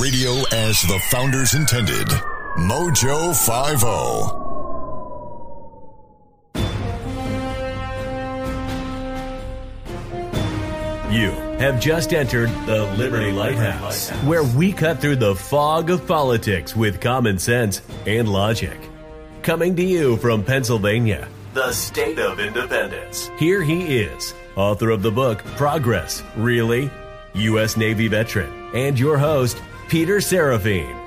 Radio as the founders intended. Mojo oh. 50. You have just entered the Liberty Lighthouse, where we cut through the fog of politics with common sense and logic. Coming to you from Pennsylvania, the state of independence. Here he is, author of the book Progress, Really? U.S. Navy veteran, and your host, Peter Serafine.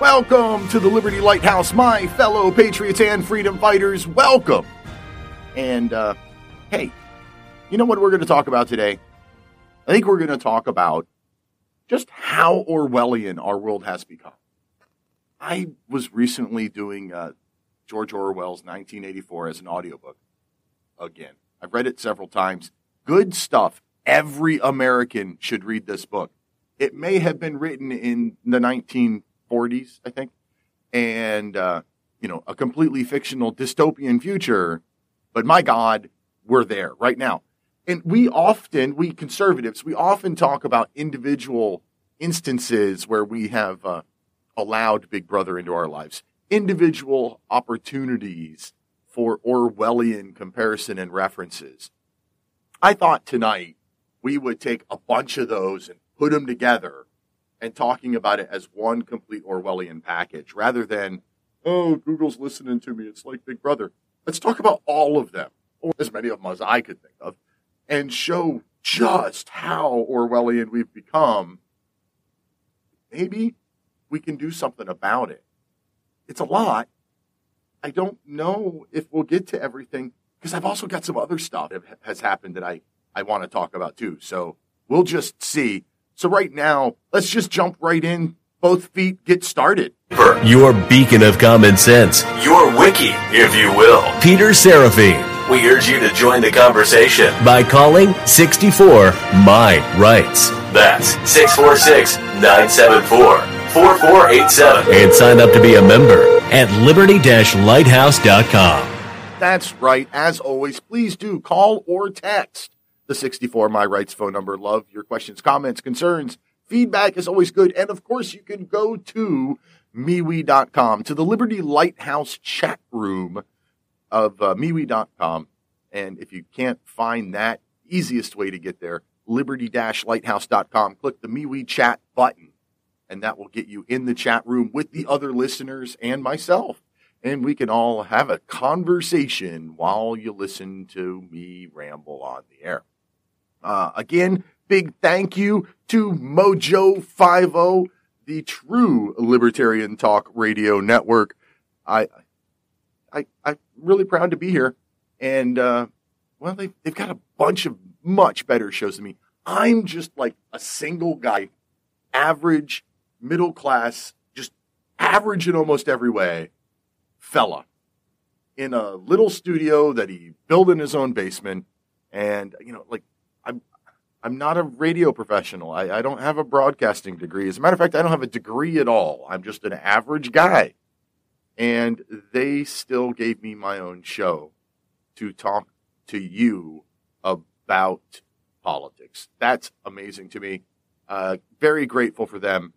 Welcome to the Liberty Lighthouse, my fellow patriots and freedom fighters. Welcome. And uh, hey, you know what we're going to talk about today? I think we're going to talk about just how Orwellian our world has become. I was recently doing uh, George Orwell's 1984 as an audiobook again. I've read it several times. Good stuff. Every American should read this book. It may have been written in the 1940s, I think, and uh, you know, a completely fictional dystopian future. But my God, we're there right now. And we often, we conservatives, we often talk about individual instances where we have uh, allowed Big Brother into our lives, individual opportunities for Orwellian comparison and references. I thought tonight we would take a bunch of those and put them together and talking about it as one complete Orwellian package rather than, oh, Google's listening to me. It's like Big Brother. Let's talk about all of them, or as many of them as I could think of, and show just how Orwellian we've become. Maybe we can do something about it. It's a lot. I don't know if we'll get to everything because I've also got some other stuff that has happened that I, I want to talk about too. So we'll just see. So right now, let's just jump right in. Both feet get started. Your beacon of common sense. Your wiki, if you will. Peter Serafine. We urge you to join the conversation by calling 64 My Rights. That's 646 974 4487. And sign up to be a member at liberty lighthouse.com. That's right. As always, please do call or text the 64 My Rights phone number. Love your questions, comments, concerns. Feedback is always good. And of course, you can go to MeWe.com, to the Liberty Lighthouse chat room of uh, MeWe.com. And if you can't find that, easiest way to get there, liberty-lighthouse.com. Click the MeWe chat button, and that will get you in the chat room with the other listeners and myself. And we can all have a conversation while you listen to me ramble on the air. Uh, again, big thank you to Mojo 50 the true Libertarian Talk Radio Network. I, I, I'm really proud to be here. And, uh, well, they've, they've got a bunch of much better shows than me. I'm just like a single guy, average, middle class, just average in almost every way fella in a little studio that he built in his own basement. And, you know, like I'm not a radio professional. I, I, don't have a broadcasting degree. As a matter of fact, I don't have a degree at all. I'm just an average guy. And they still gave me my own show to talk to you about politics. That's amazing to me. Uh, very grateful for them.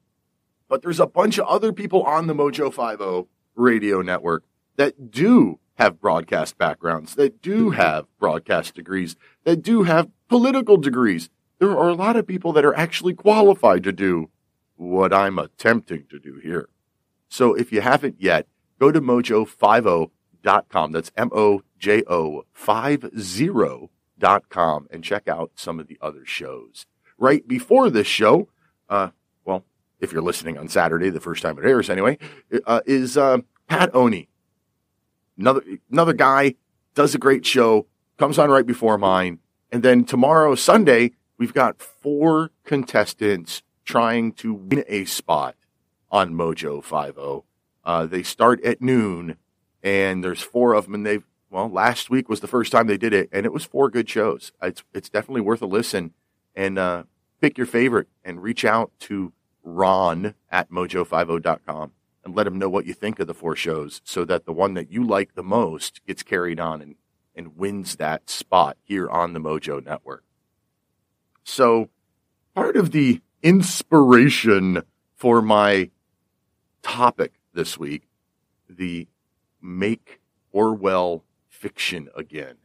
But there's a bunch of other people on the Mojo 50 radio network that do have broadcast backgrounds, that do have broadcast degrees, that do have political degrees there are a lot of people that are actually qualified to do what I'm attempting to do here. So if you haven't yet, go to mojo50.com. That's M O J O 50.com and check out some of the other shows. Right before this show, uh, well, if you're listening on Saturday, the first time it airs anyway, uh, is uh, Pat Oney. Another, another guy, does a great show, comes on right before mine. And then tomorrow, Sunday, We've got four contestants trying to win a spot on Mojo 50. Uh, they start at noon, and there's four of them. And they've well, last week was the first time they did it, and it was four good shows. It's it's definitely worth a listen. And uh, pick your favorite and reach out to Ron at mojo50.com and let him know what you think of the four shows, so that the one that you like the most gets carried on and and wins that spot here on the Mojo Network. So, part of the inspiration for my topic this week, the Make Orwell Fiction Again.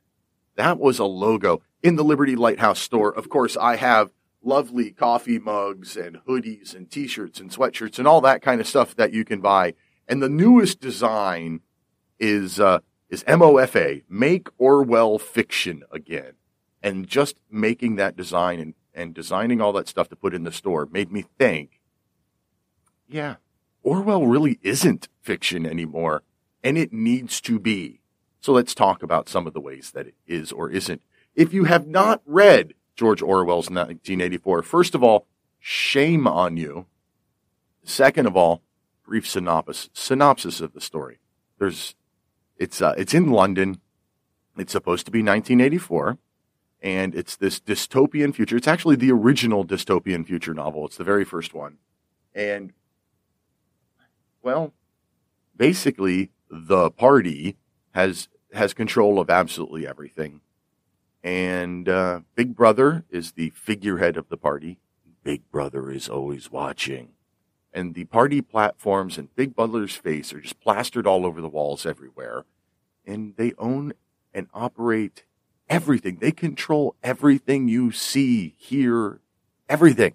That was a logo in the Liberty Lighthouse store. Of course, I have lovely coffee mugs and hoodies and t-shirts and sweatshirts and all that kind of stuff that you can buy. And the newest design is uh, is MOFA, Make Orwell Fiction Again. And just making that design and, and designing all that stuff to put in the store made me think, yeah, Orwell really isn't fiction anymore, and it needs to be. So let's talk about some of the ways that it is or isn't. If you have not read George Orwell's 1984. First of all, shame on you. Second of all, brief synopsis synopsis of the story. There's it's uh, it's in London. It's supposed to be 1984 and it's this dystopian future. It's actually the original dystopian future novel. It's the very first one. And well, basically the party has has control of absolutely everything and uh, Big Brother is the figurehead of the party. Big Brother is always watching. And the party platforms and Big Brother's face are just plastered all over the walls everywhere. And they own and operate everything. They control everything you see, hear, everything.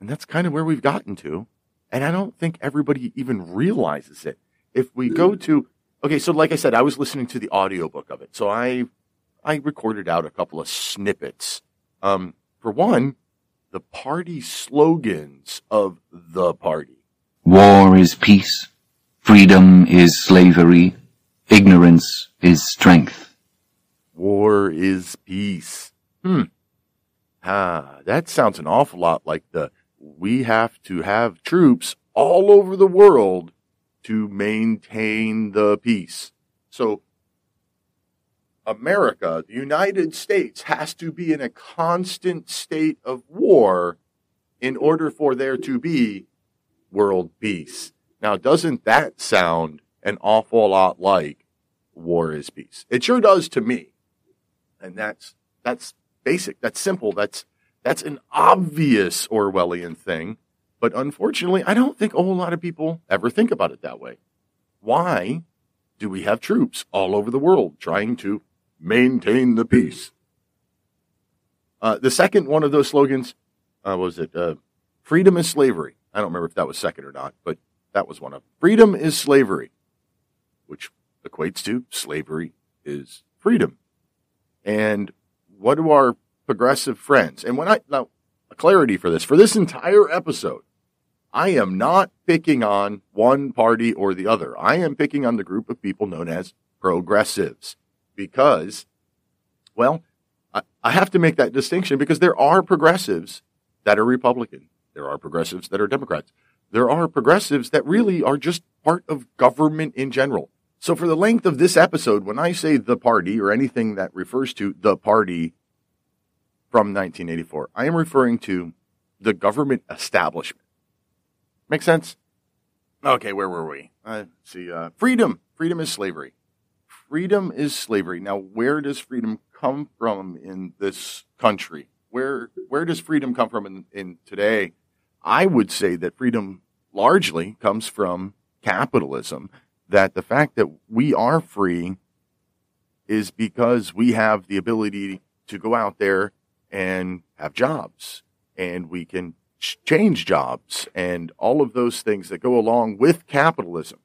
And that's kind of where we've gotten to. And I don't think everybody even realizes it. If we go to, okay, so like I said, I was listening to the audiobook of it. So I I recorded out a couple of snippets. Um, for one, the party slogans of the party. War is peace. Freedom is slavery. Ignorance is strength. War is peace. Hmm. Ah, that sounds an awful lot like the we have to have troops all over the world to maintain the peace. So America, the United States, has to be in a constant state of war in order for there to be world peace. Now, doesn't that sound an awful lot like war is peace? It sure does to me. And that's, that's basic. That's simple. That's, that's an obvious Orwellian thing. But unfortunately, I don't think a whole lot of people ever think about it that way. Why do we have troops all over the world trying to maintain the peace. Uh, the second one of those slogans uh, was it uh, freedom is slavery. I don't remember if that was second or not, but that was one of them. Freedom is slavery, which equates to slavery is freedom. And what do our progressive friends? And when I now clarity for this for this entire episode, I am not picking on one party or the other. I am picking on the group of people known as progressives because, well, I, I have to make that distinction because there are progressives that are Republican. There are progressives that are Democrats. There are progressives that really are just part of government in general. So for the length of this episode, when I say the party or anything that refers to the party from 1984, I am referring to the government establishment. Make sense? Okay, where were we? Uh, see, uh, freedom. Freedom is slavery freedom is slavery. Now, where does freedom come from in this country? Where where does freedom come from in, in today? I would say that freedom largely comes from capitalism. That the fact that we are free is because we have the ability to go out there and have jobs and we can change jobs and all of those things that go along with capitalism.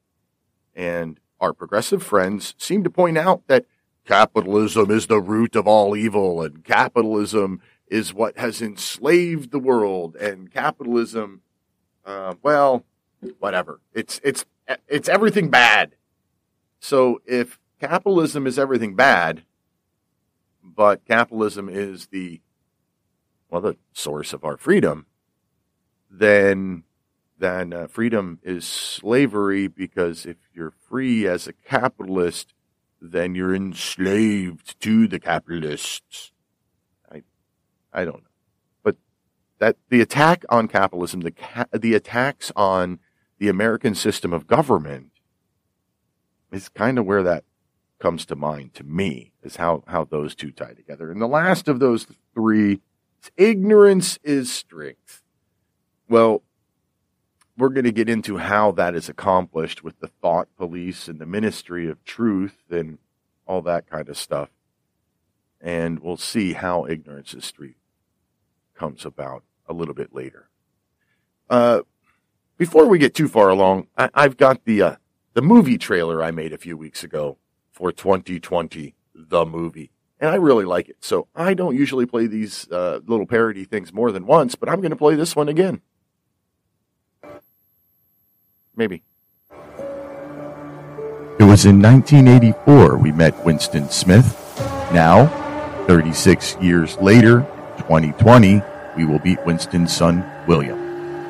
And our progressive friends seem to point out that capitalism is the root of all evil and capitalism is what has enslaved the world and capitalism uh, well whatever it's it's it's everything bad so if capitalism is everything bad but capitalism is the well the source of our freedom then then uh, freedom is slavery because if you're free as a capitalist, then you're enslaved to the capitalists. I, I don't know, but that the attack on capitalism, the ca- the attacks on the American system of government, is kind of where that comes to mind to me. Is how how those two tie together. And the last of those three Ignorance is strength. Well, we're going to get into how that is accomplished with the thought police and the ministry of truth and all that kind of stuff. And we'll see how ignorance is strength comes about a little bit later. Uh, before we get too far along, I, have got the uh, the movie trailer I made a few weeks ago for 2020, the movie, and I really like it. So I don't usually play these uh, little parody things more than once, but I'm going to play this one again. Maybe. It was in 1984 we met Winston Smith. Now, 36 years later, 2020, we will beat Winston's son, William.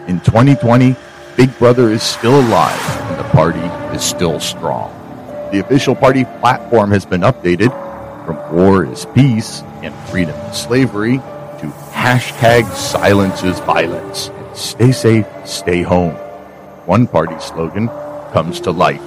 In 2020, Big Brother is still alive and the party is still strong. The official party platform has been updated from war is peace and freedom is slavery to hashtag silence is violence stay safe, stay home. One party slogan comes to life.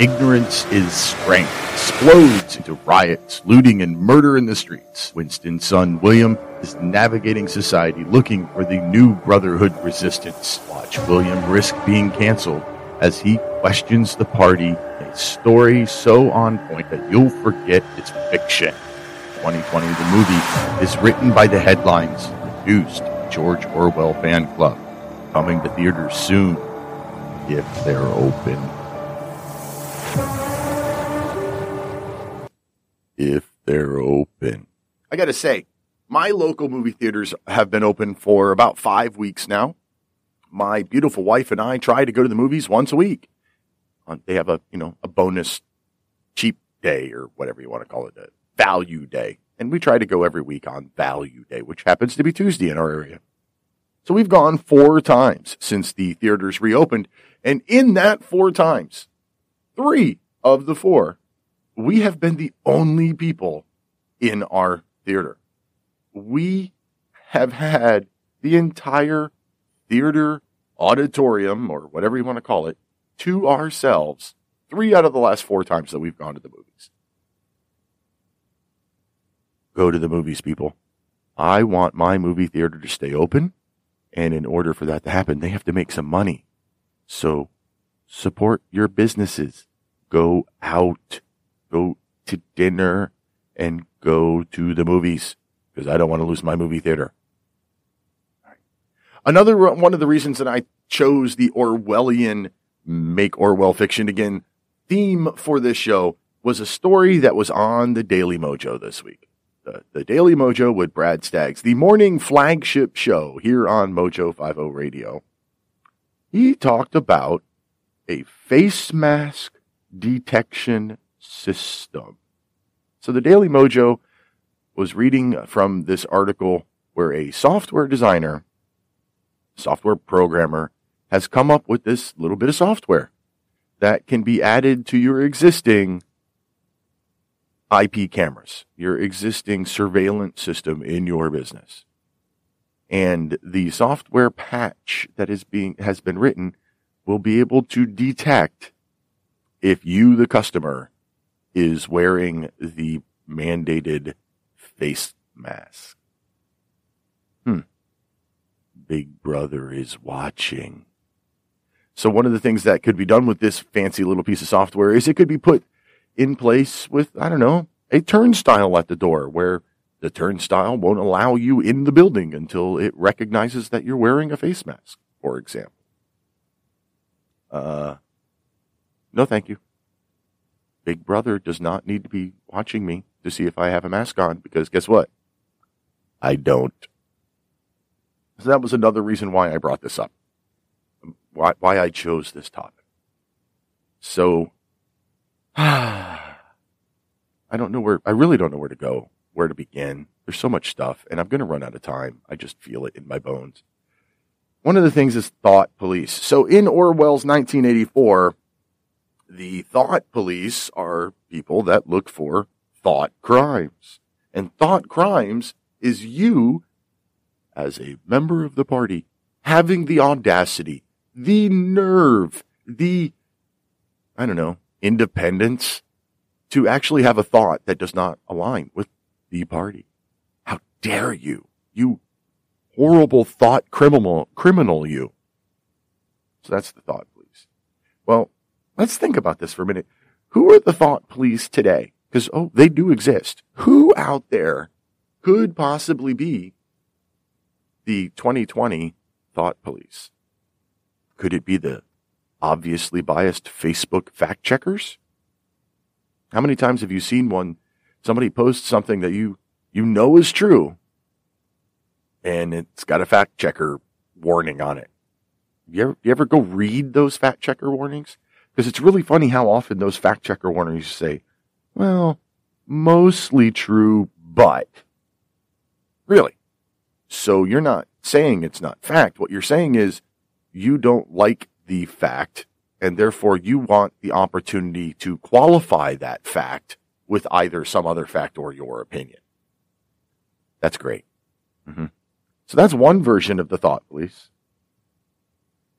Ignorance is strength. Explodes into riots, looting, and murder in the streets. Winston's son, William, is navigating society looking for the new Brotherhood resistance. Watch William risk being canceled as he questions the party a story so on point that you'll forget it's fiction. 2020, the movie, is written by the headlines, produced George Orwell Fan Club, coming to theaters soon if they're open. If they're open. I got to say, my local movie theaters have been open for about five weeks now. My beautiful wife and I try to go to the movies once a week. Uh, they have a, you know, a bonus cheap day or whatever you want to call it, a value day. And we try to go every week on value day, which happens to be Tuesday in our area. So we've gone four times since the theaters reopened. And in that four times, three of the four, we have been the only people in our theater. We have had the entire theater auditorium or whatever you want to call it to ourselves three out of the last four times that we've gone to the movies. Go to the movies, people. I want my movie theater to stay open. And in order for that to happen, they have to make some money. So support your businesses. Go out, go to dinner and go to the movies because I don't want to lose my movie theater. Another one of the reasons that I chose the Orwellian make Orwell fiction again theme for this show was a story that was on the Daily Mojo this week. The, the Daily Mojo with Brad Staggs, the morning flagship show here on Mojo 50 Radio. He talked about a face mask detection system. So the Daily Mojo was reading from this article where a software designer, software programmer, has come up with this little bit of software that can be added to your existing IP cameras, your existing surveillance system in your business. And the software patch that is being has been written will be able to detect if you the customer is wearing the mandated face mask. Hmm. Big Brother is watching. So one of the things that could be done with this fancy little piece of software is it could be put in place with, I don't know, a turnstile at the door where the turnstile won't allow you in the building until it recognizes that you're wearing a face mask, for example. Uh, no, thank you. Big Brother does not need to be watching me to see if I have a mask on because guess what? I don't. So that was another reason why I brought this up why, why I chose this topic. So, I don't know where, I really don't know where to go, where to begin. There's so much stuff, and I'm going to run out of time. I just feel it in my bones. One of the things is thought police. So in Orwell's 1984, the thought police are people that look for thought crimes. And thought crimes is you, as a member of the party, having the audacity the nerve, the, I don't know, independence to actually have a thought that does not align with the party. How dare you? You horrible thought criminal, criminal you. So that's the thought police. Well, let's think about this for a minute. Who are the thought police today? Because, oh, they do exist. Who out there could possibly be the 2020 thought police? Could it be the obviously biased Facebook fact checkers? How many times have you seen one, somebody post something that you, you know is true and it's got a fact checker warning on it? You ever, you ever go read those fact checker warnings? Because it's really funny how often those fact checker warnings say, well, mostly true, but really. So you're not saying it's not fact. What you're saying is you don't like the fact and therefore you want the opportunity to qualify that fact with either some other fact or your opinion. That's great. Mm-hmm. So that's one version of the thought police.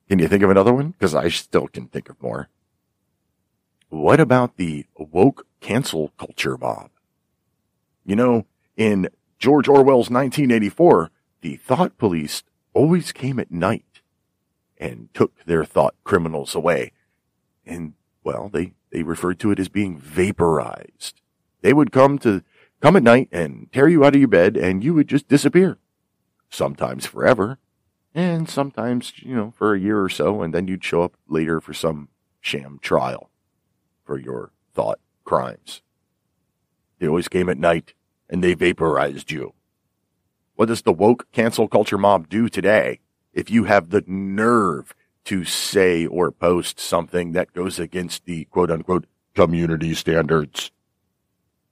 Can you think of another one? Because I still can think of more. What about the woke cancel culture mob? You know, in George Orwell's 1984, the thought police always came at night and took their thought criminals away. And, well, they, they referred to it as being vaporized. They would come to, come at night and tear you out of your bed and you would just disappear. Sometimes forever. And sometimes, you know, for a year or so. And then you'd show up later for some sham trial for your thought crimes. They always came at night and they vaporized you. What does the woke cancel culture mob do today? if you have the nerve to say or post something that goes against the quote unquote community standards.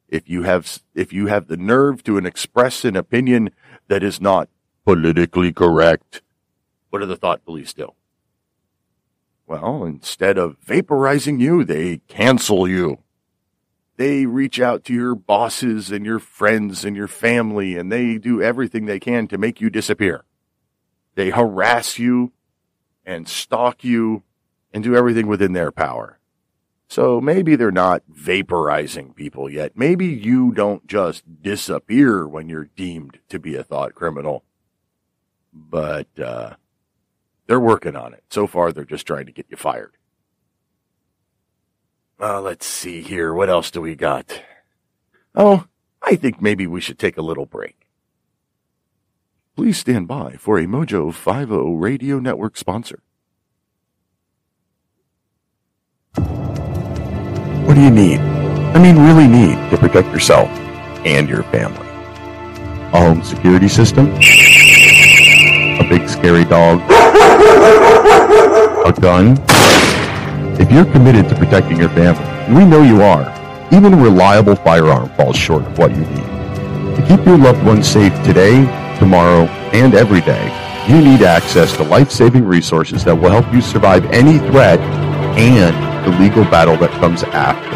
If you have, if you have the nerve to express an opinion that is not politically correct, what do the thought police do? Well, instead of vaporizing you, they cancel you. They reach out to your bosses and your friends and your family and they do everything they can to make you disappear. They harass you and stalk you and do everything within their power. So maybe they're not vaporizing people yet. Maybe you don't just disappear when you're deemed to be a thought criminal. But uh, they're working on it. So far, they're just trying to get you fired. Uh, let's see here. What else do we got? Oh, I think maybe we should take a little break. Please stand by for a Mojo 50 radio network sponsor. What do you need? I mean, really need to protect yourself and your family. A home security system? A big scary dog? A gun? If you're committed to protecting your family, and we know you are, even a reliable firearm falls short of what you need. To keep your loved ones safe today, tomorrow, and every day, you need access to life-saving resources that will help you survive any threat and the legal battle that comes after.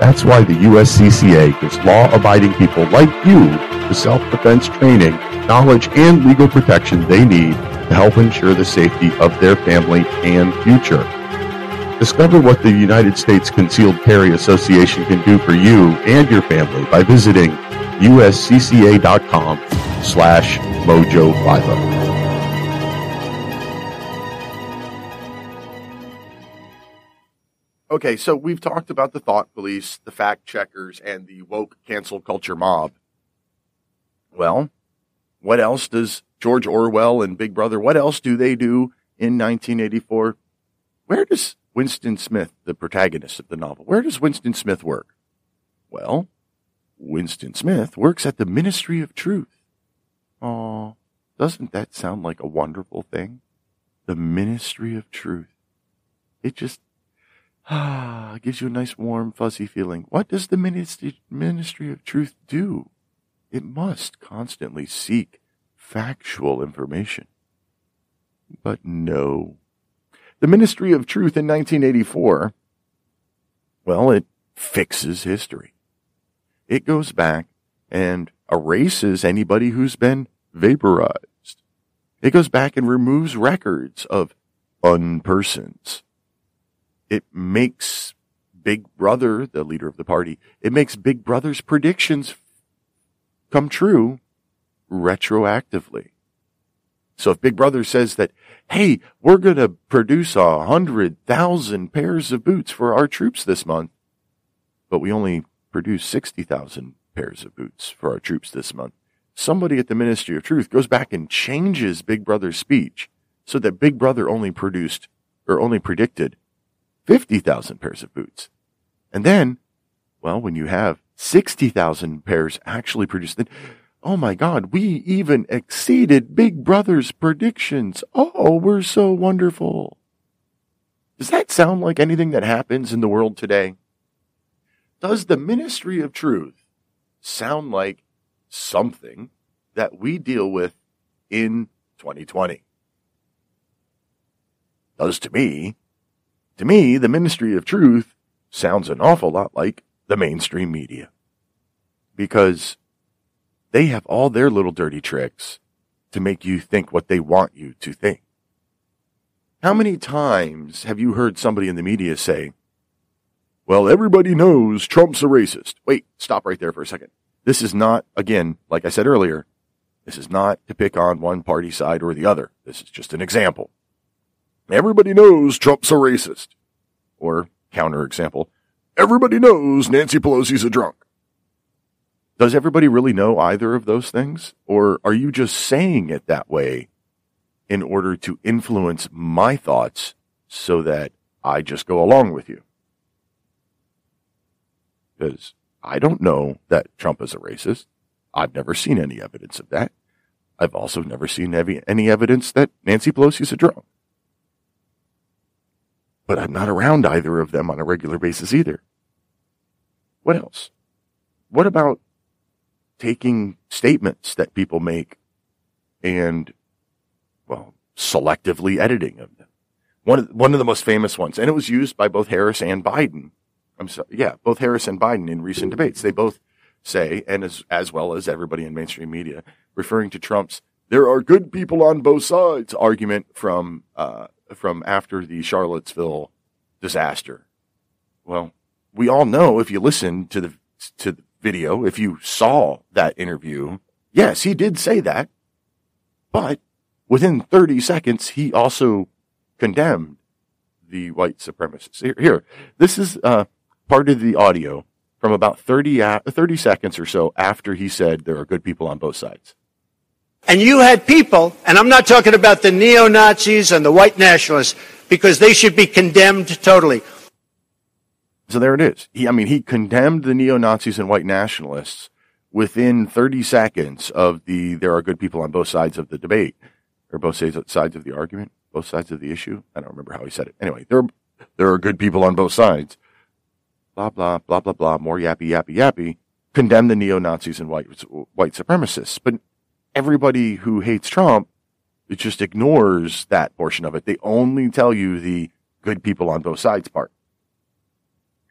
That's why the USCCA gives law-abiding people like you the self-defense training, knowledge, and legal protection they need to help ensure the safety of their family and future. Discover what the United States Concealed Carry Association can do for you and your family by visiting uscca.com slash mojo50. Okay, so we've talked about the thought police, the fact checkers, and the woke cancel culture mob. Well, what else does George Orwell and Big Brother, what else do they do in 1984? Where does Winston Smith, the protagonist of the novel, where does Winston Smith work? Well, Winston Smith works at the Ministry of Truth. Oh, doesn't that sound like a wonderful thing? The Ministry of Truth. It just ah, gives you a nice warm fuzzy feeling. What does the Ministry, Ministry of Truth do? It must constantly seek factual information. But no. The Ministry of Truth in 1984, well, it fixes history it goes back and erases anybody who's been vaporized. It goes back and removes records of unpersons. It makes Big Brother, the leader of the party, it makes Big Brother's predictions come true retroactively. So if Big Brother says that, hey, we're going to produce a hundred thousand pairs of boots for our troops this month, but we only produce 60,000 pairs of boots for our troops this month. Somebody at the Ministry of Truth goes back and changes Big Brother's speech so that Big Brother only produced or only predicted 50,000 pairs of boots. And then, well, when you have 60,000 pairs actually produced, then, oh my God, we even exceeded Big Brother's predictions. Oh, we're so wonderful. Does that sound like anything that happens in the world today? Does the ministry of truth sound like something that we deal with in 2020? Does to me. To me, the ministry of truth sounds an awful lot like the mainstream media. Because they have all their little dirty tricks to make you think what they want you to think. How many times have you heard somebody in the media say, well, everybody knows Trump's a racist. Wait, stop right there for a second. This is not, again, like I said earlier, this is not to pick on one party side or the other. This is just an example. Everybody knows Trump's a racist. Or, counter example, everybody knows Nancy Pelosi's a drunk. Does everybody really know either of those things? Or are you just saying it that way in order to influence my thoughts so that I just go along with you? Because I don't know that Trump is a racist. I've never seen any evidence of that. I've also never seen any evidence that Nancy Pelosi is a drunk. But I'm not around either of them on a regular basis either. What else? What about taking statements that people make and, well, selectively editing of them? One of, one of the most famous ones, and it was used by both Harris and Biden. I'm sorry, yeah, both Harris and Biden in recent debates. They both say, and as, as well as everybody in mainstream media, referring to Trump's "there are good people on both sides" argument from uh, from after the Charlottesville disaster. Well, we all know if you listen to the to video, if you saw that interview, yes, he did say that. But within 30 seconds, he also condemned the white supremacists. Here, here this is uh, part of the audio from about 30, 30 seconds or so after he said there are good people on both sides. And you had people, and I'm not talking about the neo Nazis and the white nationalists, because they should be condemned totally. So there it is. He, I mean, he condemned the neo Nazis and white nationalists within 30 seconds of the there are good people on both sides of the debate, or both sides of the argument, both sides of the issue. I don't remember how he said it. Anyway, there, there are good people on both sides. Blah, blah, blah, blah, blah, more yappy, yappy, yappy. Condemn the neo Nazis and white, white supremacists. But everybody who hates Trump, it just ignores that portion of it. They only tell you the good people on both sides part.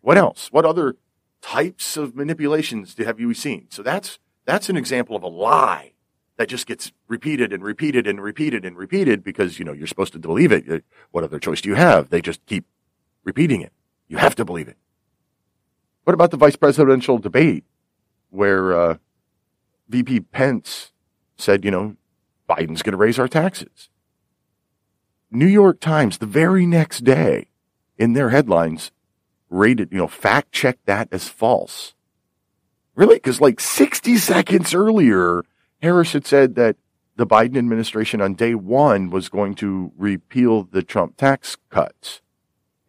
What else? What other types of manipulations have you seen? So that's, that's an example of a lie that just gets repeated and repeated and repeated and repeated because, you know, you're supposed to believe it. What other choice do you have? They just keep repeating it. You have to believe it. What about the vice presidential debate where uh, VP Pence said, you know, Biden's going to raise our taxes. New York Times, the very next day, in their headlines, rated, you know, fact check that as false. Really? Because like 60 seconds earlier, Harris had said that the Biden administration on day one was going to repeal the Trump tax cuts.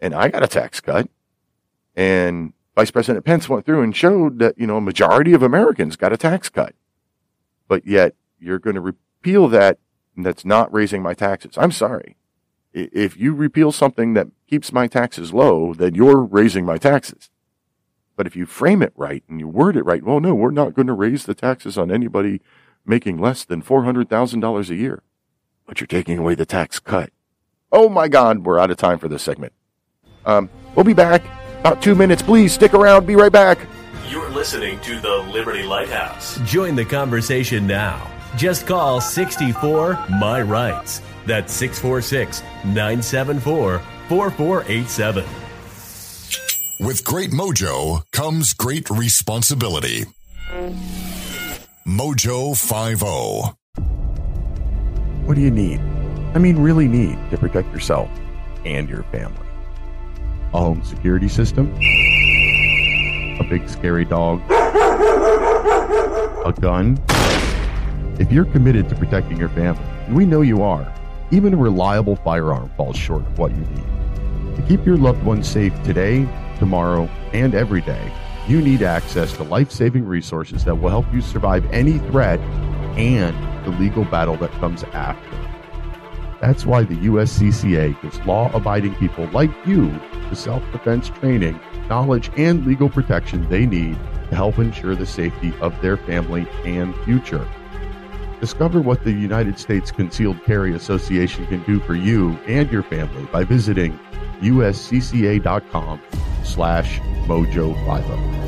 And I got a tax cut. And Vice President Pence went through and showed that, you know, a majority of Americans got a tax cut. But yet you're going to repeal that And that's not raising my taxes. I'm sorry. If you repeal something that keeps my taxes low, then you're raising my taxes. But if you frame it right and you word it right, well, no, we're not going to raise the taxes on anybody making less than $400,000 a year. But you're taking away the tax cut. Oh my God, we're out of time for this segment. Um, we'll be back about two minutes. Please stick around. Be right back. You're listening to the Liberty Lighthouse. Join the conversation now. Just call 64 My Rights. That's 646 974 4487. With great mojo comes great responsibility. Mojo 50. What do you need? I mean, really need to protect yourself and your family. A home security system? A big scary dog? A gun? If you're committed to protecting your family, and we know you are, even a reliable firearm falls short of what you need. To keep your loved ones safe today, tomorrow, and every day, you need access to life saving resources that will help you survive any threat and the legal battle that comes after. That's why the USCCA gives law abiding people like you the self defense training, knowledge, and legal protection they need to help ensure the safety of their family and future. Discover what the United States Concealed Carry Association can do for you and your family by visiting uscca.com slash mojo50.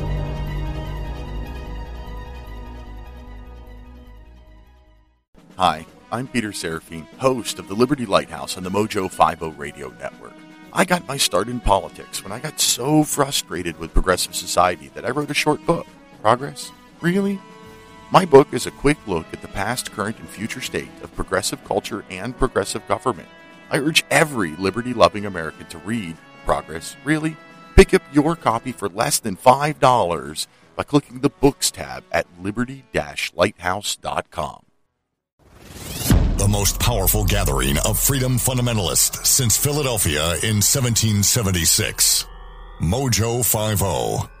Hi, I'm Peter Serafine, host of the Liberty Lighthouse on the Mojo 50 radio network. I got my start in politics when I got so frustrated with progressive society that I wrote a short book. Progress? Really? My book is a quick look at the past, current, and future state of progressive culture and progressive government. I urge every liberty loving American to read Progress. Really? Pick up your copy for less than $5 by clicking the Books tab at liberty lighthouse.com. The most powerful gathering of freedom fundamentalists since Philadelphia in 1776. Mojo 50.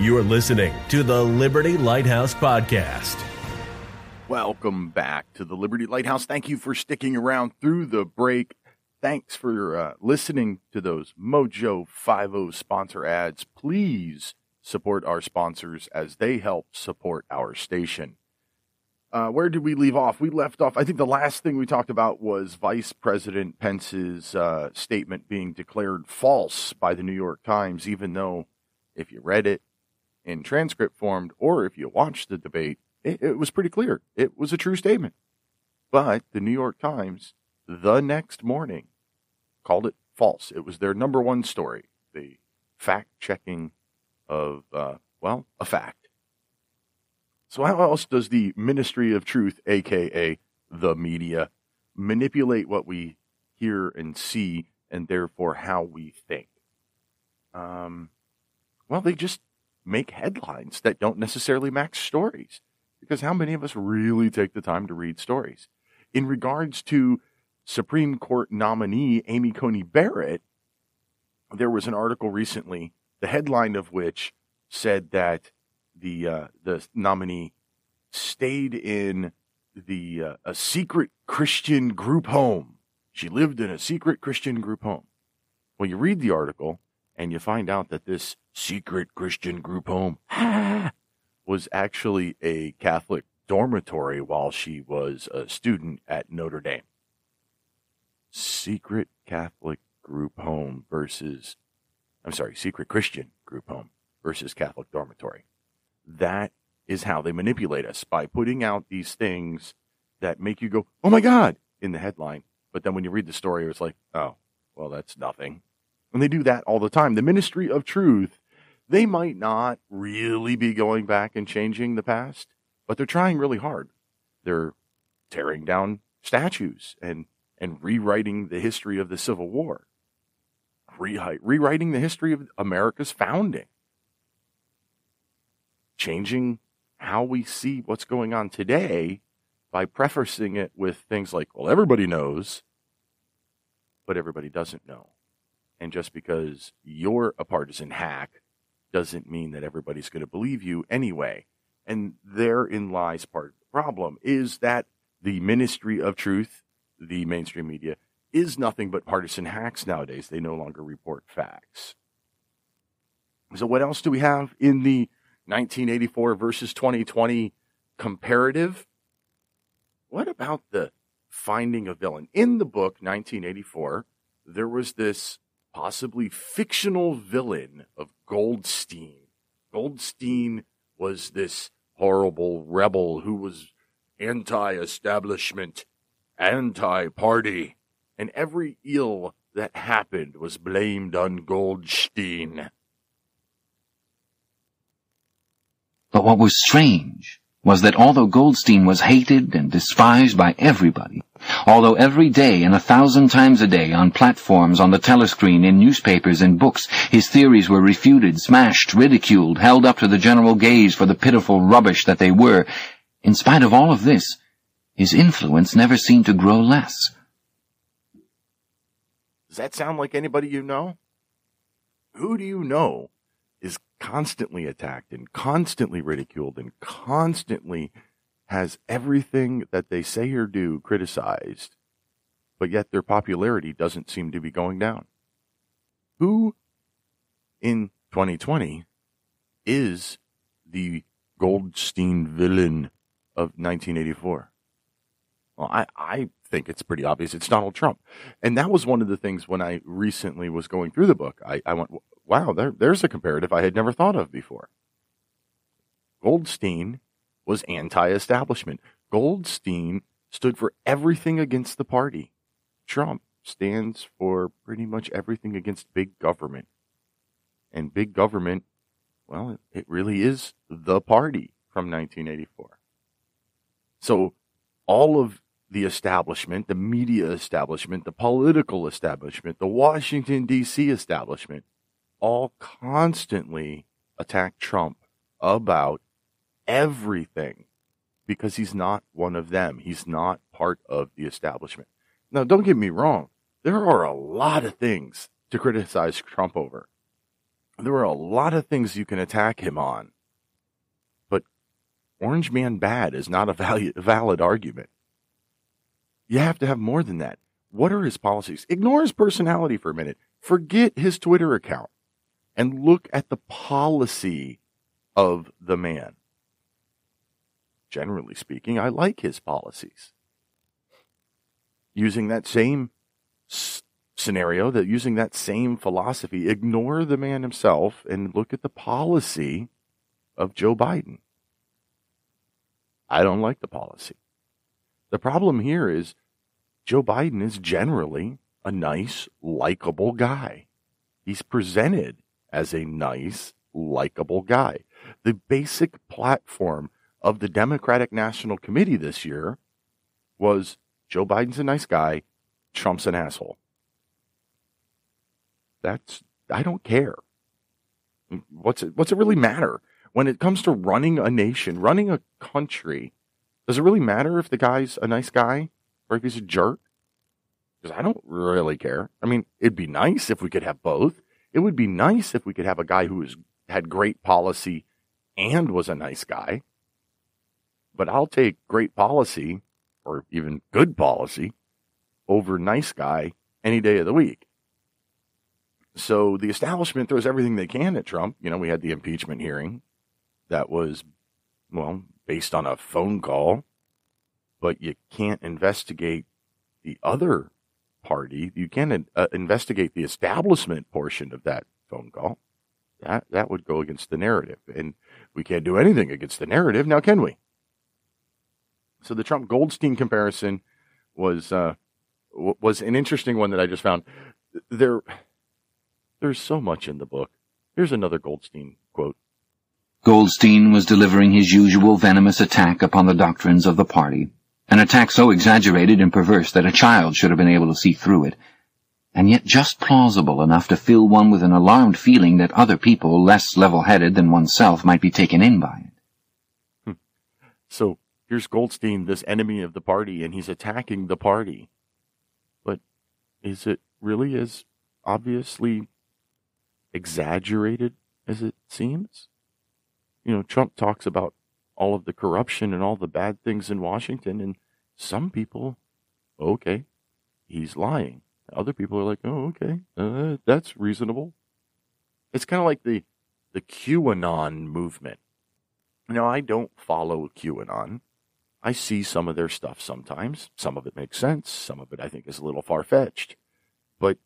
You're listening to the Liberty Lighthouse Podcast. Welcome back to the Liberty Lighthouse. Thank you for sticking around through the break. Thanks for uh, listening to those Mojo 50 sponsor ads. Please support our sponsors as they help support our station. Uh, where did we leave off? We left off. I think the last thing we talked about was Vice President Pence's uh, statement being declared false by the New York Times, even though, if you read it in transcript form or if you watch the debate, it, it was pretty clear. It was a true statement. But the New York Times, the next morning, called it false. It was their number one story, the fact checking of, uh, well, a fact. So, how else does the Ministry of Truth, aka the media, manipulate what we hear and see, and therefore how we think? Um, well, they just make headlines that don't necessarily match stories. Because how many of us really take the time to read stories? In regards to Supreme Court nominee Amy Coney Barrett, there was an article recently, the headline of which said that the uh, the nominee stayed in the uh, a secret Christian group home. She lived in a secret Christian group home. Well, you read the article and you find out that this secret Christian group home was actually a Catholic dormitory while she was a student at Notre Dame. Secret Catholic group home versus, I'm sorry, secret Christian group home versus Catholic dormitory. That is how they manipulate us by putting out these things that make you go, oh my God, in the headline. But then when you read the story, it's like, oh, well, that's nothing. And they do that all the time. The Ministry of Truth, they might not really be going back and changing the past, but they're trying really hard. They're tearing down statues and, and rewriting the history of the Civil War, Re- rewriting the history of America's founding, changing how we see what's going on today by prefacing it with things like, well, everybody knows, but everybody doesn't know. And just because you're a partisan hack doesn't mean that everybody's going to believe you anyway. And therein lies part of the problem is that the ministry of truth, the mainstream media, is nothing but partisan hacks nowadays. They no longer report facts. So, what else do we have in the 1984 versus 2020 comparative? What about the finding a villain? In the book 1984, there was this possibly fictional villain of Goldstein. Goldstein was this horrible rebel who was anti establishment, anti party, and every ill that happened was blamed on Goldstein. But what was strange was that although Goldstein was hated and despised by everybody, although every day and a thousand times a day on platforms, on the telescreen, in newspapers and books, his theories were refuted, smashed, ridiculed, held up to the general gaze for the pitiful rubbish that they were, in spite of all of this, his influence never seemed to grow less. Does that sound like anybody you know? Who do you know constantly attacked and constantly ridiculed and constantly has everything that they say or do criticized, but yet their popularity doesn't seem to be going down. Who in 2020 is the Goldstein villain of 1984? Well, I, I think it's pretty obvious. It's Donald Trump. And that was one of the things when I recently was going through the book. I, I went, wow, there, there's a comparative I had never thought of before. Goldstein was anti establishment. Goldstein stood for everything against the party. Trump stands for pretty much everything against big government. And big government, well, it, it really is the party from 1984. So all of the establishment, the media establishment, the political establishment, the Washington, D.C. establishment, all constantly attack Trump about everything because he's not one of them. He's not part of the establishment. Now, don't get me wrong. There are a lot of things to criticize Trump over. There are a lot of things you can attack him on. But Orange Man bad is not a valid, argument. You have to have more than that. What are his policies? Ignore his personality for a minute. Forget his Twitter account and look at the policy of the man. Generally speaking, I like his policies. Using that same s- scenario, that using that same philosophy, ignore the man himself and look at the policy of Joe Biden. I don't like the policy. The problem here is Joe Biden is generally a nice, likable guy. He's presented as a nice, likable guy. The basic platform of the Democratic National Committee this year was Joe Biden's a nice guy, Trump's an asshole. That's I don't care. What's it what's it really matter? When it comes to running a nation, running a country, does it really matter if the guy's a nice guy or if he's a jerk? Because I don't really care. I mean, it'd be nice if we could have both. It would be nice if we could have a guy who was, had great policy and was a nice guy. But I'll take great policy or even good policy over nice guy any day of the week. So the establishment throws everything they can at Trump. You know, we had the impeachment hearing that was, well, based on a phone call, but you can't investigate the other party. You can't uh, investigate the establishment portion of that phone call. That that would go against the narrative, and we can't do anything against the narrative now, can we? So the Trump Goldstein comparison was uh, was an interesting one that I just found. There, there's so much in the book. Here's another Goldstein quote. Goldstein was delivering his usual venomous attack upon the doctrines of the party, an attack so exaggerated and perverse that a child should have been able to see through it, and yet just plausible enough to fill one with an alarmed feeling that other people less level-headed than oneself might be taken in by it. Hmm. So here's Goldstein, this enemy of the party, and he's attacking the party. But is it really as obviously exaggerated as it seems? You know, Trump talks about all of the corruption and all the bad things in Washington. And some people, okay, he's lying. Other people are like, oh, okay, uh, that's reasonable. It's kind of like the the QAnon movement. Now, I don't follow QAnon. I see some of their stuff sometimes. Some of it makes sense. Some of it I think is a little far fetched. But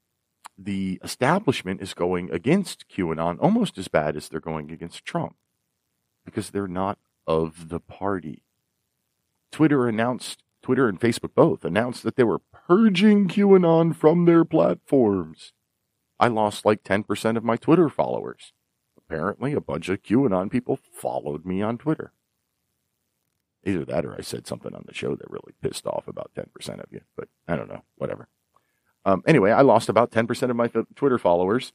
the establishment is going against QAnon almost as bad as they're going against Trump because they're not of the party. Twitter announced, Twitter and Facebook both announced that they were purging QAnon from their platforms. I lost like 10% of my Twitter followers. Apparently, a bunch of QAnon people followed me on Twitter. Either that or I said something on the show that really pissed off about 10% of you, but I don't know, whatever. Um, anyway, I lost about 10% of my Twitter followers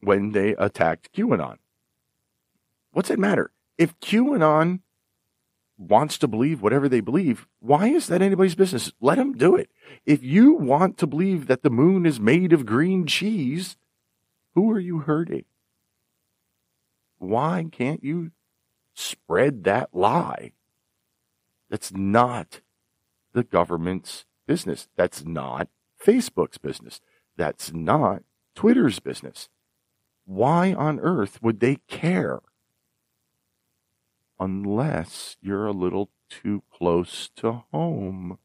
when they attacked QAnon. What's it matter? If QAnon wants to believe whatever they believe, why is that anybody's business? Let them do it. If you want to believe that the moon is made of green cheese, who are you hurting? Why can't you spread that lie? That's not the government's business. That's not Facebook's business. That's not Twitter's business. Why on earth would they care? Unless you're a little too close to home.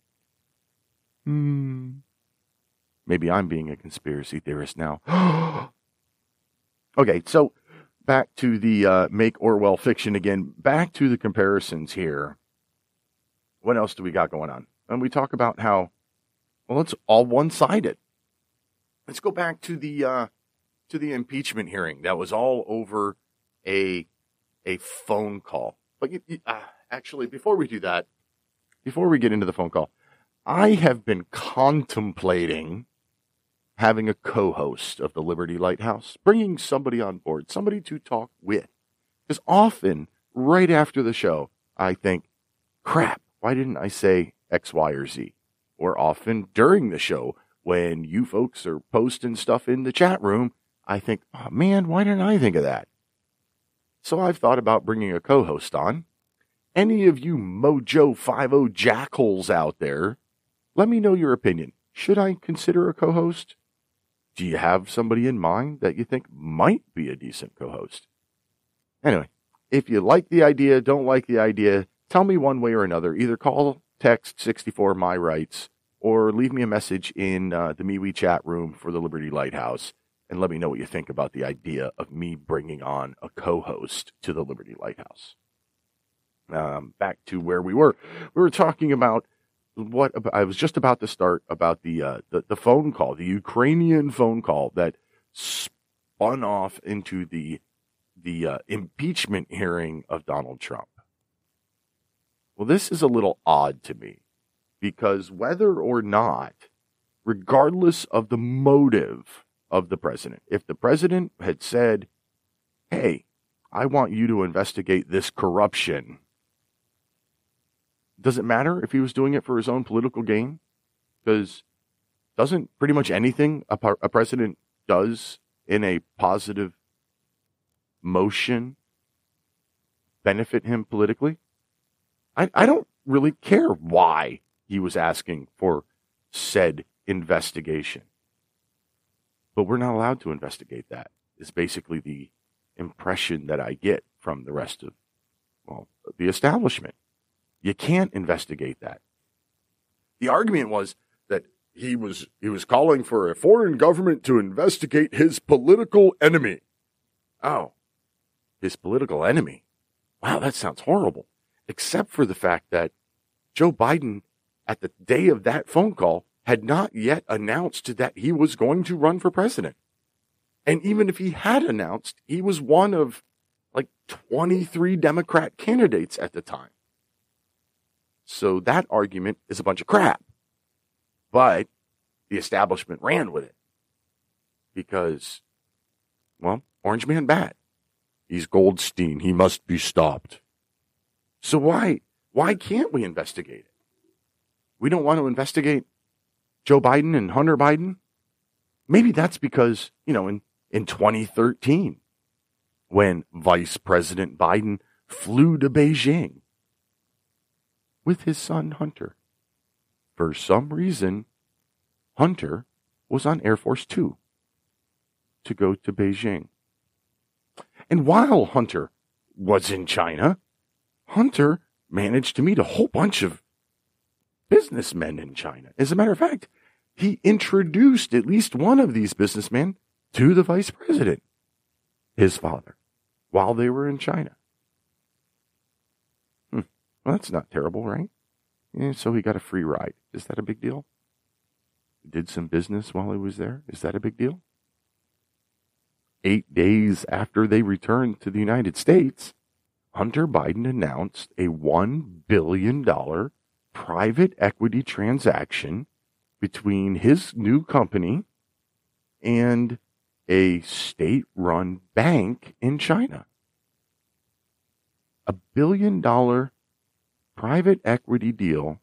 Hmm. Maybe I'm being a conspiracy theorist now. okay, so back to the uh, make Orwell fiction again. Back to the comparisons here. What else do we got going on? And we talk about how, well, it's all one sided. Let's go back to the uh, to the impeachment hearing. That was all over a a phone call. But you, you, uh, actually, before we do that, before we get into the phone call, I have been contemplating having a co-host of the Liberty Lighthouse, bringing somebody on board, somebody to talk with. Because often, right after the show, I think, crap, why didn't I say X, Y, or Z? Or often during the show, when you folks are posting stuff in the chat room, I think, oh man, why didn't I think of that? So I've thought about bringing a co host on. Any of you Mojo 50 jackholes out there, let me know your opinion. Should I consider a co host? Do you have somebody in mind that you think might be a decent co host? Anyway, if you like the idea, don't like the idea, tell me one way or another. Either call, text 64 My Rights, or leave me a message in uh, the MeWe chat room for the Liberty Lighthouse and let me know what you think about the idea of me bringing on a co host to the Liberty Lighthouse. Um, back to where we were. We were talking about what I was just about to start about the, uh, the, the phone call, the Ukrainian phone call that spun off into the the uh, impeachment hearing of Donald Trump. Well, this is a little odd to me because whether or not, regardless of the motive of the president, if the president had said, Hey, I want you to investigate this corruption, does it matter if he was doing it for his own political gain? Because doesn't pretty much anything a, a president does in a positive motion benefit him politically? I, I don't really care why he was asking for said investigation. But we're not allowed to investigate that, is basically the impression that I get from the rest of, well, the establishment. You can't investigate that. The argument was that he was, he was calling for a foreign government to investigate his political enemy. Oh, his political enemy. Wow, that sounds horrible except for the fact that Joe Biden, at the day of that phone call, had not yet announced that he was going to run for president. And even if he had announced, he was one of like 23 Democrat candidates at the time. So that argument is a bunch of crap. But the establishment ran with it because, well, Orange Man bad. He's Goldstein. He must be stopped. So why why can't we investigate it? We don't want to investigate Joe Biden and Hunter Biden. Maybe that's because, you know, in, in 2013, when Vice President Biden flew to Beijing with his son Hunter, for some reason, Hunter was on Air Force Two to go to Beijing. And while Hunter was in China, Hunter managed to meet a whole bunch of businessmen in China. As a matter of fact, he introduced at least one of these businessmen to the vice president, his father, while they were in China. Hmm. Well, that's not terrible, right? Yeah, so he got a free ride. Is that a big deal? Did some business while he was there. Is that a big deal? Eight days after they returned to the United States, Hunter Biden announced a $1 billion private equity transaction between his new company and a state run bank in China. A billion dollar private equity deal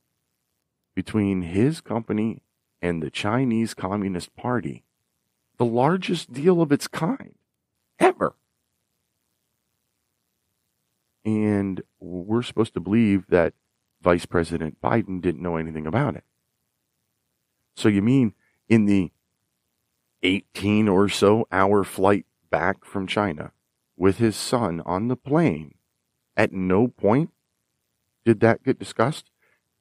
between his company and the Chinese Communist Party. The largest deal of its kind ever. And we're supposed to believe that Vice President Biden didn't know anything about it. So you mean in the 18 or so hour flight back from China with his son on the plane, at no point did that get discussed?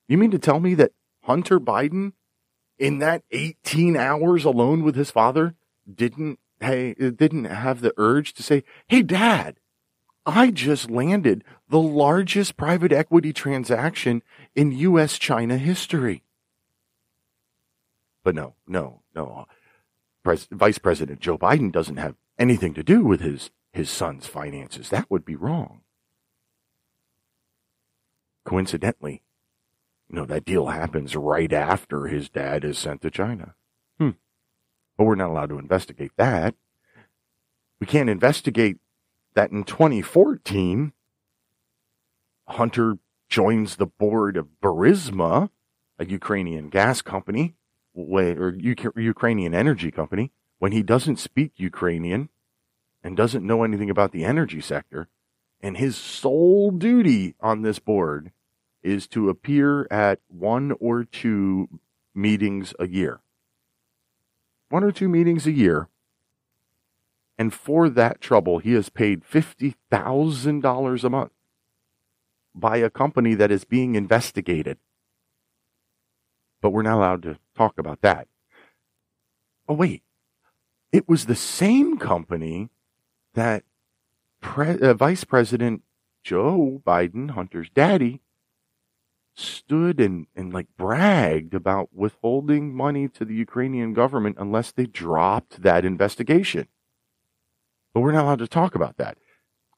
You mean to tell me that Hunter Biden, in that 18 hours alone with his father, didn't hey, didn't have the urge to say, "Hey, Dad, I just landed the largest private equity transaction in U.S. China history." But no, no, no. Pres- Vice President Joe Biden doesn't have anything to do with his, his son's finances. That would be wrong. Coincidentally, you know, that deal happens right after his dad is sent to China. Hmm. But we're not allowed to investigate that. We can't investigate that in 2014, Hunter joins the board of Burisma, a Ukrainian gas company, or Ukrainian energy company when he doesn't speak Ukrainian and doesn't know anything about the energy sector. And his sole duty on this board is to appear at one or two meetings a year. One or two meetings a year. And for that trouble, he is paid $50,000 a month by a company that is being investigated but we're not allowed to talk about that. Oh, wait. It was the same company that Pre- uh, Vice President Joe Biden, Hunter's daddy, stood and, and like bragged about withholding money to the Ukrainian government unless they dropped that investigation. But we're not allowed to talk about that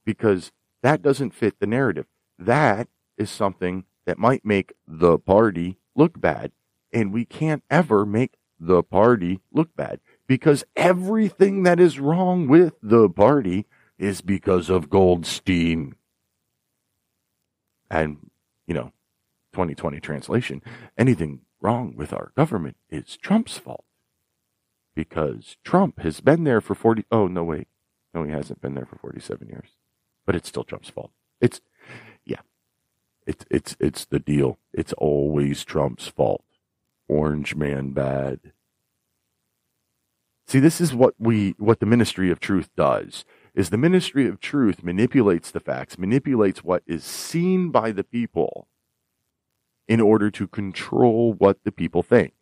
because that doesn't fit the narrative. That is something that might make the party look bad and we can't ever make the party look bad because everything that is wrong with the party is because of Goldstein. And, you know, 2020 translation, anything wrong with our government is Trump's fault. Because Trump has been there for 40, oh, no, wait. No, he hasn't been there for 47 years. But it's still Trump's fault. It's, yeah. It's, it's, it's the deal. It's always Trump's fault. Orange Man bad. See, this is what we, what the ministry of truth does, is the ministry of truth manipulates the facts, manipulates what is seen by the people in order to control what the people think.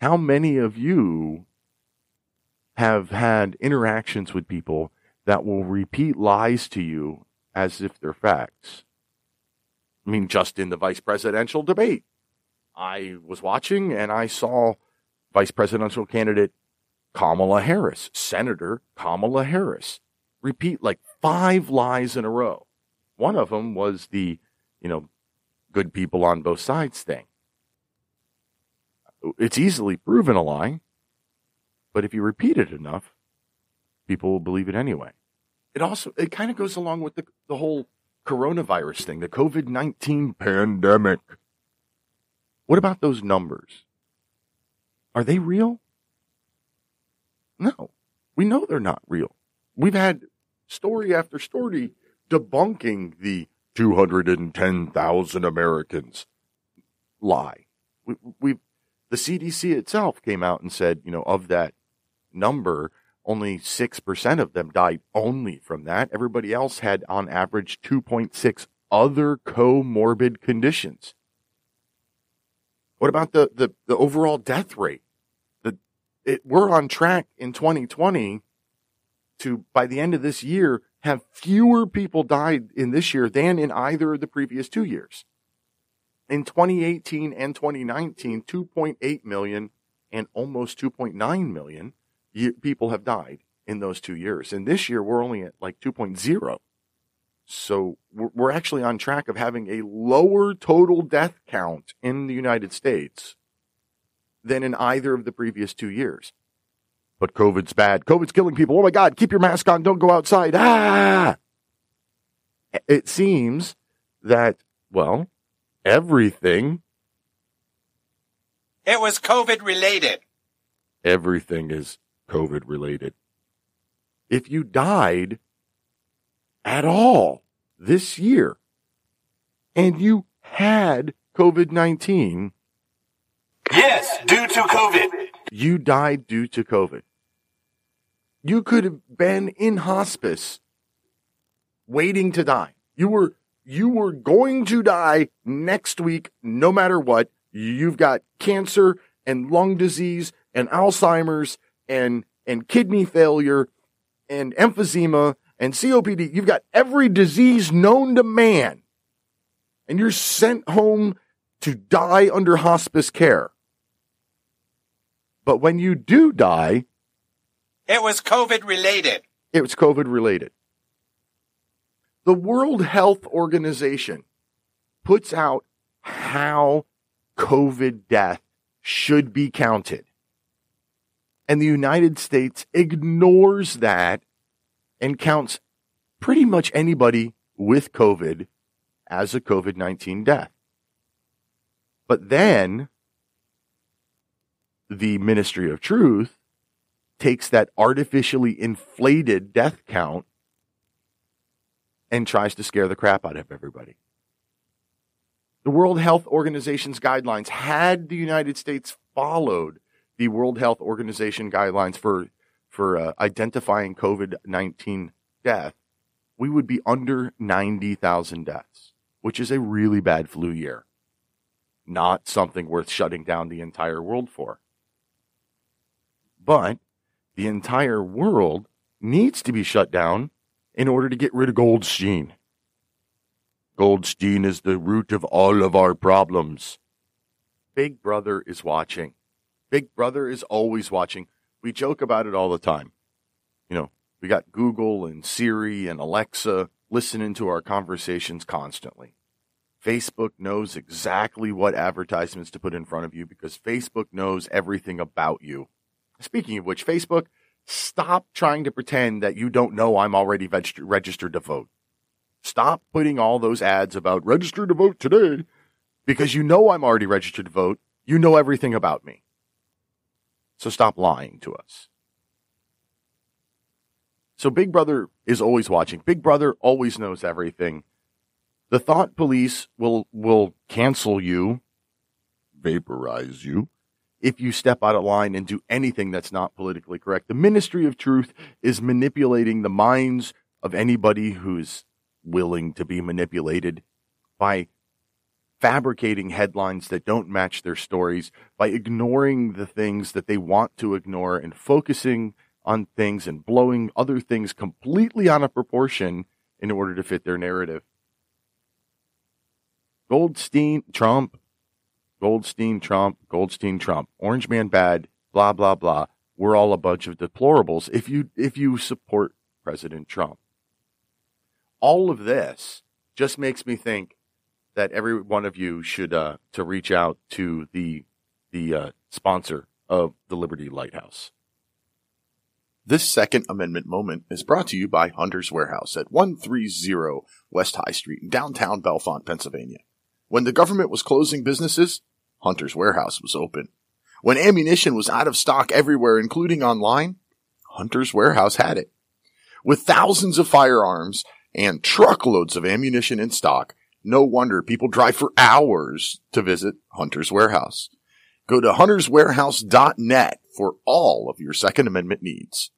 How many of you have had interactions with people that will repeat lies to you as if they're facts? I mean, just in the vice presidential debate, I was watching and I saw vice presidential candidate Kamala Harris, Senator Kamala Harris, repeat like five lies in a row. One of them was the, you know, good people on both sides thing. It's easily proven a lie, but if you repeat it enough, people will believe it anyway. It also, it kind of goes along with the, the whole coronavirus thing, the COVID 19 pandemic. What about those numbers? Are they real? No, we know they're not real. We've had story after story debunking the 210,000 Americans lie. We, we, the CDC itself came out and said, you know, of that number, only 6% of them died only from that. Everybody else had on average 2.6 other comorbid conditions. What about the, the, the overall death rate? The, it, we're on track in 2020 to, by the end of this year, have fewer people died in this year than in either of the previous two years. In 2018 and 2019, 2.8 million and almost 2.9 million people have died in those two years. And this year, we're only at like 2.0. So we're, we're actually on track of having a lower total death count in the United States than in either of the previous two years. But COVID's bad. COVID's killing people. Oh my God, keep your mask on. Don't go outside. Ah! It seems that, well, everything. It was COVID related. Everything is COVID related. If you died at all this year and you had COVID 19, Yes, due to COVID. you died due to COVID. You could have been in hospice waiting to die. You were you were going to die next week no matter what. You've got cancer and lung disease and Alzheimer's and and kidney failure and emphysema and COPD. You've got every disease known to man. And you're sent home to die under hospice care. But when you do die, It was COVID related. it was COVID related. The World Health Organization puts out how COVID death should be counted. And the United States ignores that and counts pretty much anybody with COVID as a COVID 19 death. But then the Ministry of Truth takes that artificially inflated death count and tries to scare the crap out of everybody. The World Health Organization's guidelines, had the United States followed the World Health Organization guidelines for, for uh, identifying COVID 19 death, we would be under 90,000 deaths, which is a really bad flu year. Not something worth shutting down the entire world for. But the entire world needs to be shut down in order to get rid of Goldstein. Goldstein is the root of all of our problems. Big Brother is watching. Big Brother is always watching. We joke about it all the time. You know, we got Google and Siri and Alexa listening to our conversations constantly. Facebook knows exactly what advertisements to put in front of you because Facebook knows everything about you. Speaking of which, Facebook, stop trying to pretend that you don't know I'm already veg- registered to vote. Stop putting all those ads about register to vote today because you know I'm already registered to vote. You know everything about me. So stop lying to us. So Big Brother is always watching. Big Brother always knows everything. The thought police will will cancel you, vaporize you, if you step out of line and do anything that's not politically correct. The Ministry of Truth is manipulating the minds of anybody who's willing to be manipulated by fabricating headlines that don't match their stories, by ignoring the things that they want to ignore and focusing on things and blowing other things completely out of proportion in order to fit their narrative. Goldstein, Trump, Goldstein, Trump, Goldstein, Trump, Orange Man bad, blah blah blah. We're all a bunch of deplorables if you if you support President Trump. All of this just makes me think that every one of you should uh, to reach out to the the uh, sponsor of the Liberty Lighthouse. This Second Amendment moment is brought to you by Hunter's Warehouse at 130 West High Street in downtown Bellefonte, Pennsylvania. When the government was closing businesses, Hunter's Warehouse was open. When ammunition was out of stock everywhere, including online, Hunter's Warehouse had it. With thousands of firearms and truckloads of ammunition in stock, no wonder people drive for hours to visit Hunter's Warehouse. Go to hunterswarehouse.net for all of your Second Amendment needs.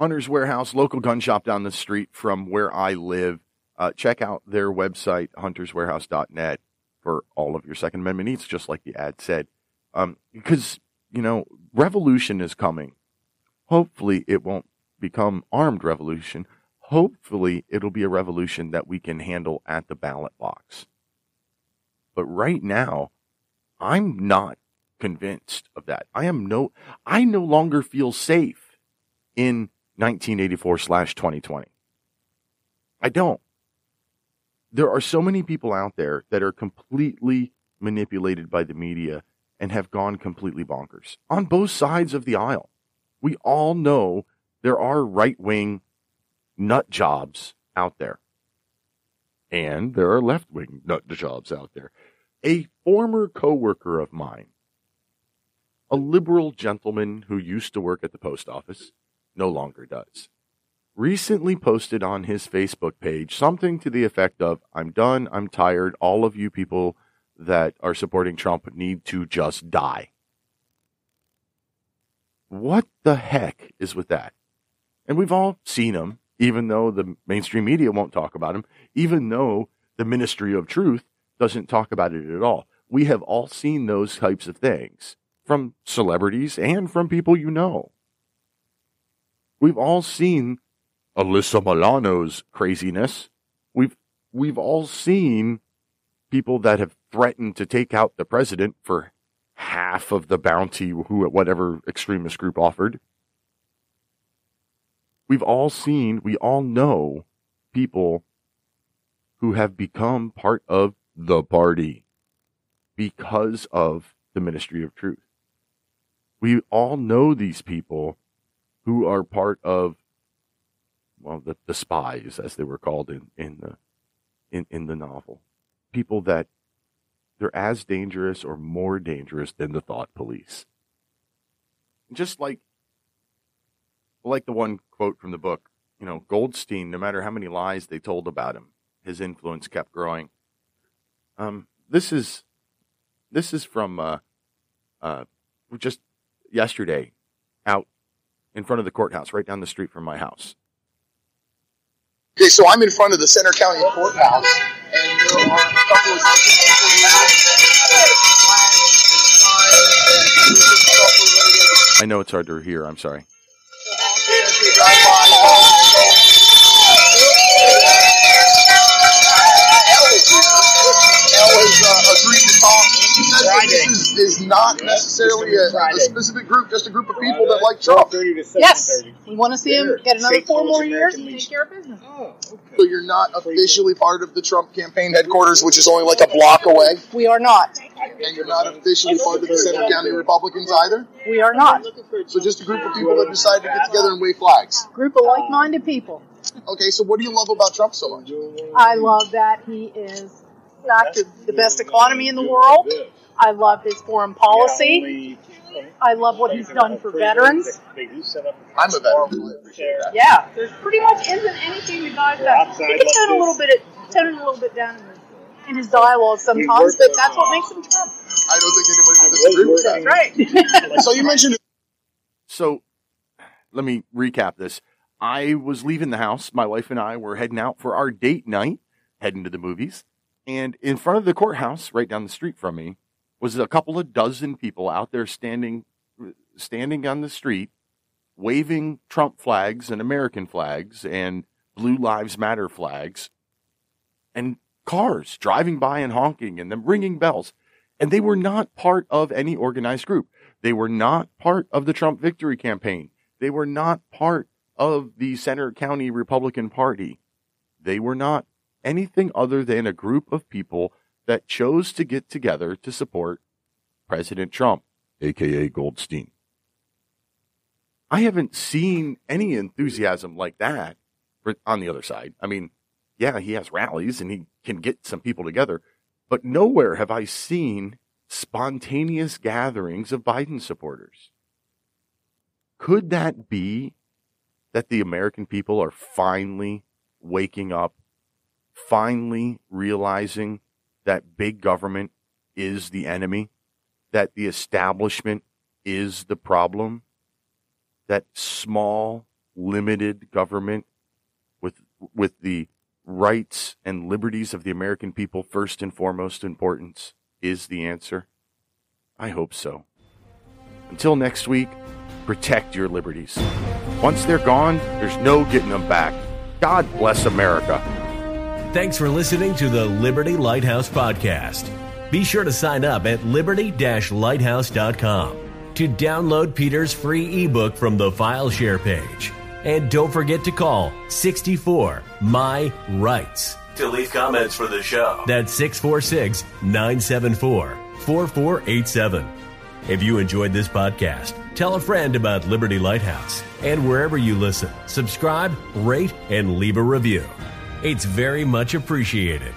Hunter's Warehouse, local gun shop down the street from where I live. Uh, check out their website, hunterswarehouse.net, for all of your Second Amendment needs, just like the ad said. Um, because, you know, revolution is coming. Hopefully, it won't become armed revolution. Hopefully, it'll be a revolution that we can handle at the ballot box. But right now, I'm not convinced of that. I am no, I no longer feel safe in 1984 slash 2020. I don't. there are so many people out there that are completely manipulated by the media and have gone completely bonkers on both sides of the aisle. We all know there are right wing nut jobs out there. And there are left wing nut jobs out there. A former coworker of mine, a liberal gentleman who used to work at the post office, no longer does, recently posted on his Facebook page something to the effect of I'm done, I'm tired, all of you people that are supporting Trump need to just die. What the heck is with that? And we've all seen him, even though the mainstream media won't talk about him, even though the Ministry of Truth doesn't talk about it at all. We have all seen those types of things from celebrities and from people you know. We've all seen Alyssa Milano's craziness. We've we've all seen people that have threatened to take out the president for half of the bounty who whatever extremist group offered. We've all seen, we all know people who have become part of the party because of the ministry of truth. We all know these people who are part of well the, the spies as they were called in, in the in, in the novel. People that they're as dangerous or more dangerous than the thought police. Just like like the one quote from the book, you know, Goldstein, no matter how many lies they told about him, his influence kept growing. Um, this is this is from uh, uh, just yesterday out in front of the courthouse, right down the street from my house. Okay, so I'm in front of the Centre County Courthouse, and there are a couple of people here flags and signs and stuff related. I know it's hard to hear. I'm sorry. Elle has uh, agreed to talk. She says that this is, is not necessarily a, a specific group, just a group of people that like Trump. Yes, we want to see him get another four more years and take care of business. So you're not officially part of the Trump campaign headquarters, which is only like a block away, We are not. and you're not officially part of the Centre County Republicans either. We are not. So just a group of people that decided to get together and wave flags. Group of like-minded people. Okay, so what do you love about Trump so much? I love that he is back to the best economy in the world. I love his foreign policy. I love what he's done for veterans. I'm a veteran. Yeah, there's pretty much isn't anything the guy's done. He can tone a little bit, tone it a little bit down in, the, in his dialogue sometimes, but that's what makes him Trump. I don't think anybody would disagree with that. Right. So you mentioned So let me recap this. I was leaving the house. My wife and I were heading out for our date night, heading to the movies. And in front of the courthouse, right down the street from me, was a couple of dozen people out there standing standing on the street, waving Trump flags and American flags and Blue Lives Matter flags, and cars driving by and honking and them ringing bells. And they were not part of any organized group. They were not part of the Trump victory campaign. They were not part of the Centre County Republican Party. They were not anything other than a group of people that chose to get together to support President Trump, aka Goldstein. I haven't seen any enthusiasm like that on the other side. I mean, yeah, he has rallies and he can get some people together, but nowhere have I seen spontaneous gatherings of Biden supporters. Could that be that the American people are finally waking up, finally realizing that big government is the enemy, that the establishment is the problem, that small, limited government with with the rights and liberties of the American people first and foremost importance is the answer? I hope so. Until next week, protect your liberties. Once they're gone, there's no getting them back. God bless America. Thanks for listening to the Liberty Lighthouse Podcast. Be sure to sign up at liberty lighthouse.com to download Peter's free ebook from the file share page. And don't forget to call 64 My Rights to leave comments for the show. That's 646 974 4487. If you enjoyed this podcast, tell a friend about Liberty Lighthouse. And wherever you listen, subscribe, rate, and leave a review. It's very much appreciated.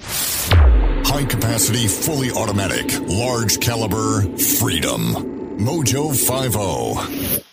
High capacity, fully automatic, large caliber, freedom. Mojo 50.